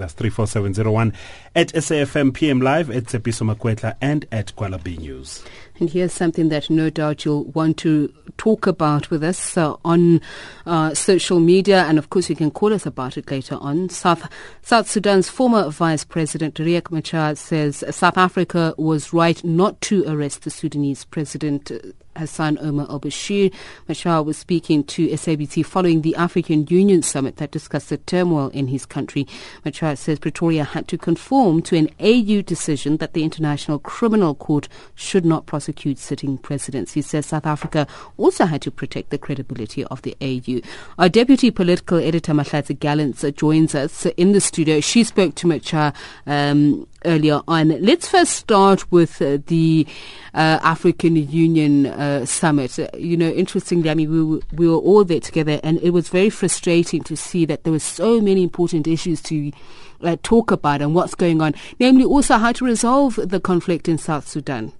That's 34701 at SAFM PM Live at Tshepiso Makwetla and at Kuala B News. And here's something that no doubt you'll want to talk about with us uh, on uh, social media. And of course, you can call us about it later on. South, South Sudan's former Vice President Riek Machar says South Africa was right not to arrest the Sudanese President Hassan Omar al Bashir. Machar was speaking to SABC following the African Union summit that discussed the turmoil in his country. Machar says Pretoria had to conform to an AU decision that the International Criminal Court should not prosecute sitting presidents. He says South Africa also had to protect the credibility of the AU. Our deputy political editor, Mahlatsi Gallants, joins us in the studio. She spoke to Machar um, earlier on. Let's first start with uh, the uh, African Union uh, summit. Uh, you know, interestingly, I mean, we, were, we were all there together, and it was very frustrating to see that there were so many important issues to uh, talk about and what's going on, namely also how to resolve the conflict in South Sudan.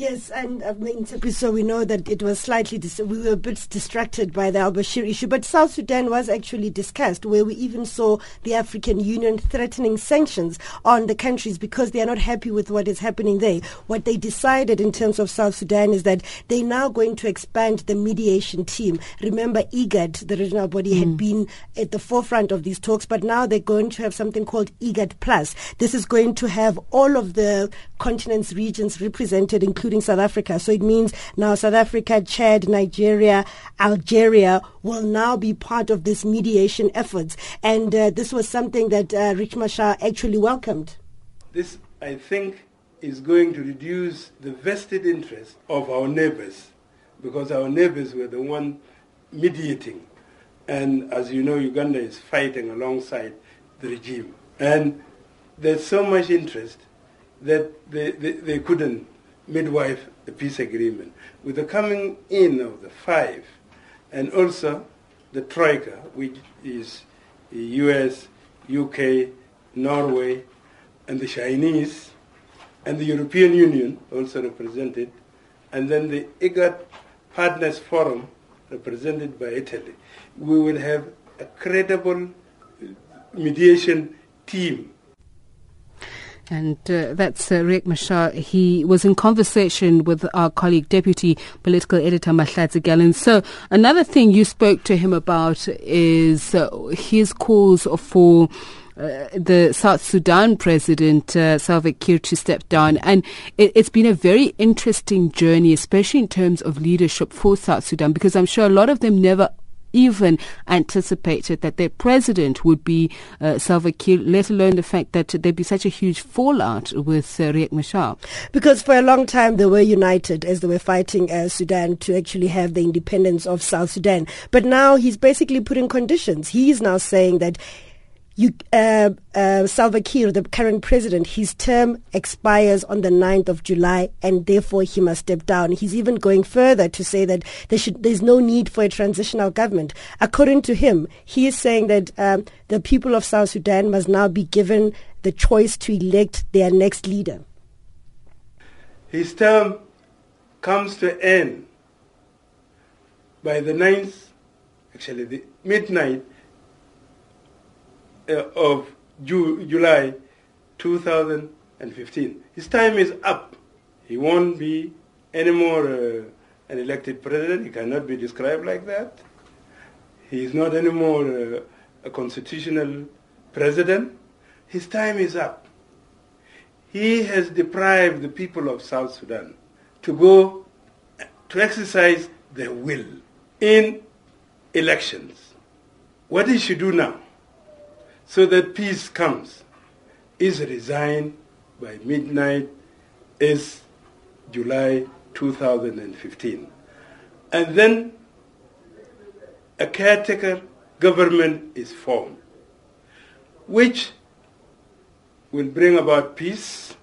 Yes, and mean, so we know that it was slightly, dis- we were a bit distracted by the Al Bashir issue, but South Sudan was actually discussed, where we even saw the African Union threatening sanctions on the countries because they are not happy with what is happening there. What they decided in terms of South Sudan is that they're now going to expand the mediation team. Remember, IGAD, the regional body, mm. had been at the forefront of these talks, but now they're going to have something called IGAD Plus. This is going to have all of the continent's regions represented, including including South Africa. So it means now South Africa, Chad, Nigeria, Algeria will now be part of this mediation efforts. And uh, this was something that uh, Riek Machar actually welcomed. This, I think, is going to reduce the vested interest of our neighbors because our neighbors were the one mediating. And as you know, Uganda is fighting alongside the regime. And there's so much interest that they, they, they couldn't midwife peace agreement. With the coming in of the five, and also the Troika, which is the US, UK, Norway, and the Chinese, and the European Union also represented, and then the IGAD Partners Forum represented by Italy. We will have a credible mediation team and uh, that's uh, Riek Machar. He was in conversation with our colleague, Deputy Political Editor Mahlatsi Gallants. So another thing you spoke to him about is uh, his calls for uh, the South Sudan president, uh, Salva Kiir, to step down. And it, has been a very interesting journey, especially in terms of leadership for South Sudan, because I'm sure a lot of them never even anticipated that their president would be uh, Salva Kiir, let alone the fact that there'd be such a huge fallout with uh, Riek Machar. Because for a long time they were united as they were fighting uh, Sudan to actually have the independence of South Sudan. But now he's basically putting conditions. He's now saying that you, uh, uh, Salva Kiir, the current president, his term expires on the 9th of July and therefore he must step down. He's even going further to say that there should, there's no need for a transitional government. According to him, he is saying that um, the people of South Sudan must now be given the choice to elect their next leader. His term comes to end by the 9th, actually the midnight of Ju- July 2015. His time is up. He won't be anymore uh, an elected president. He cannot be described like that. He is not anymore uh, a constitutional president. His time is up. He has deprived the people of South Sudan to go to exercise their will in elections. What he should do now so that peace comes, is resigned by midnight is July 2015. And then a caretaker government is formed, which will bring about peace,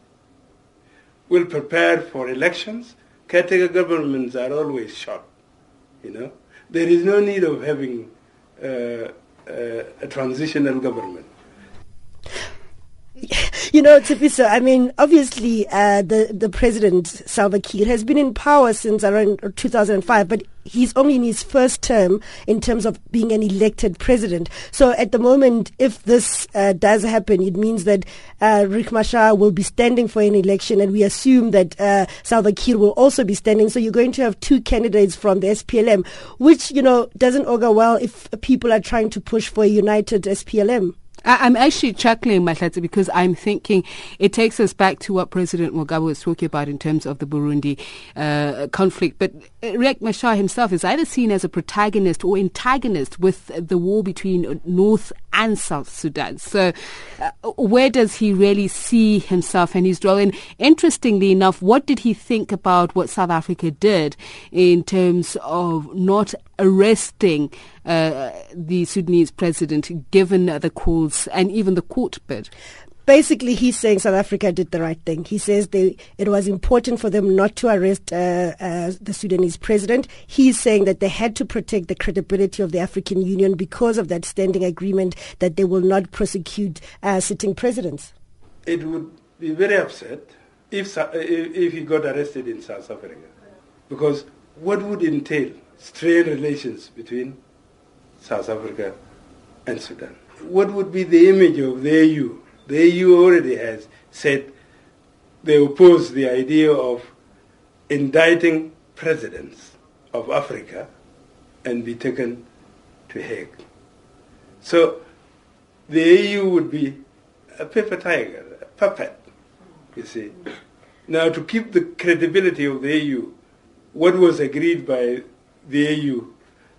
will prepare for elections. Caretaker governments are always short, you know. There is no need of having uh, a transitional government. You know, Tshepiso, I mean, obviously, uh, the, the president, Salva Kiir, has been in power since around 2005, but he's only in his first term in terms of being an elected president. So at the moment, if this uh, does happen, it means that uh, Riek Machar will be standing for an election, and we assume that uh, Salva Kiir will also be standing. So you're going to have two candidates from the SPLM, which you know doesn't augur well if people are trying to push for a united SPLM. I'm actually chuckling, Mahlatsi, because I'm thinking it takes us back to what President Mugabe was talking about in terms of the Burundi uh, conflict. But Riek Machar himself is either seen as a protagonist or antagonist with the war between North and South Sudan. So, uh, where does he really see himself and his role? And interestingly enough, what did he think about what South Africa did in terms of not arresting uh, the Sudanese president, given the calls and even the court bid? Basically he's saying South Africa did the right thing. He says they, it was important for them not to arrest uh, uh, the Sudanese president. He's saying that they had to protect the credibility of the African Union because of that standing agreement that they will not prosecute uh, sitting presidents. It would be very upset if, if he got arrested in South Africa because what would entail strained relations between South Africa and Sudan? What would be the image of the AU the EU already has said they oppose the idea of indicting presidents of Africa and be taken to Hague. So the EU would be a paper tiger, a puppet, you see. Now to keep the credibility of the EU, what was agreed by the EU,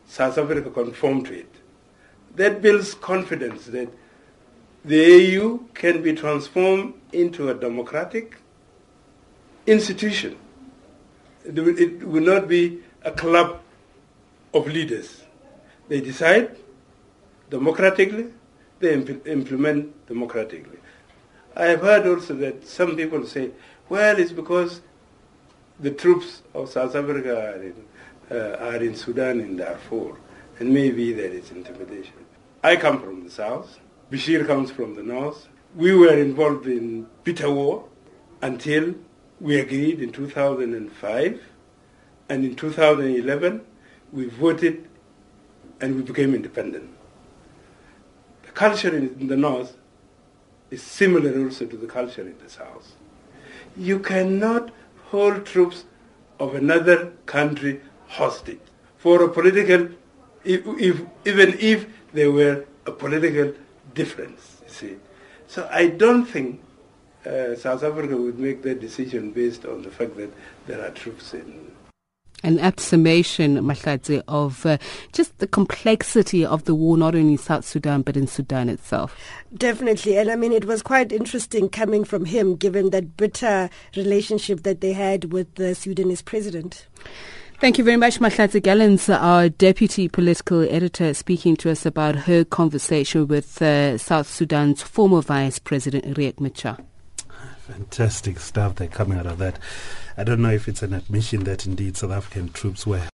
South Africa conformed to it. That builds confidence that the AU can be transformed into a democratic institution. It will not be a club of leaders. They decide democratically, they imp- implement democratically. I have heard also that some people say, well, it's because the troops of South Africa are in, uh, are in Sudan, in Darfur, and maybe there is intimidation. I come from the south. Bashir comes from the north. We were involved in bitter war until we agreed in 2005. And in 2011, we voted and we became independent. The culture in the north is similar also to the culture in the south. You cannot hold troops of another country hostage for a political, if, if, even if they were a political difference, you see. So I don't think uh, South Africa would make that decision based on the fact that there are troops in. An apt summation, Mahlatsi, of uh, just the complexity of the war, not only in South Sudan, but in Sudan itself. Definitely. And I mean, it was quite interesting coming from him, given that bitter relationship that they had with the Sudanese president. Thank you very much, Mahlatsi Gallens, our deputy political editor, speaking to us about her conversation with uh, South Sudan's former vice president, Riek Machar. Fantastic stuff that coming out of that. I don't know if it's an admission that indeed South African troops were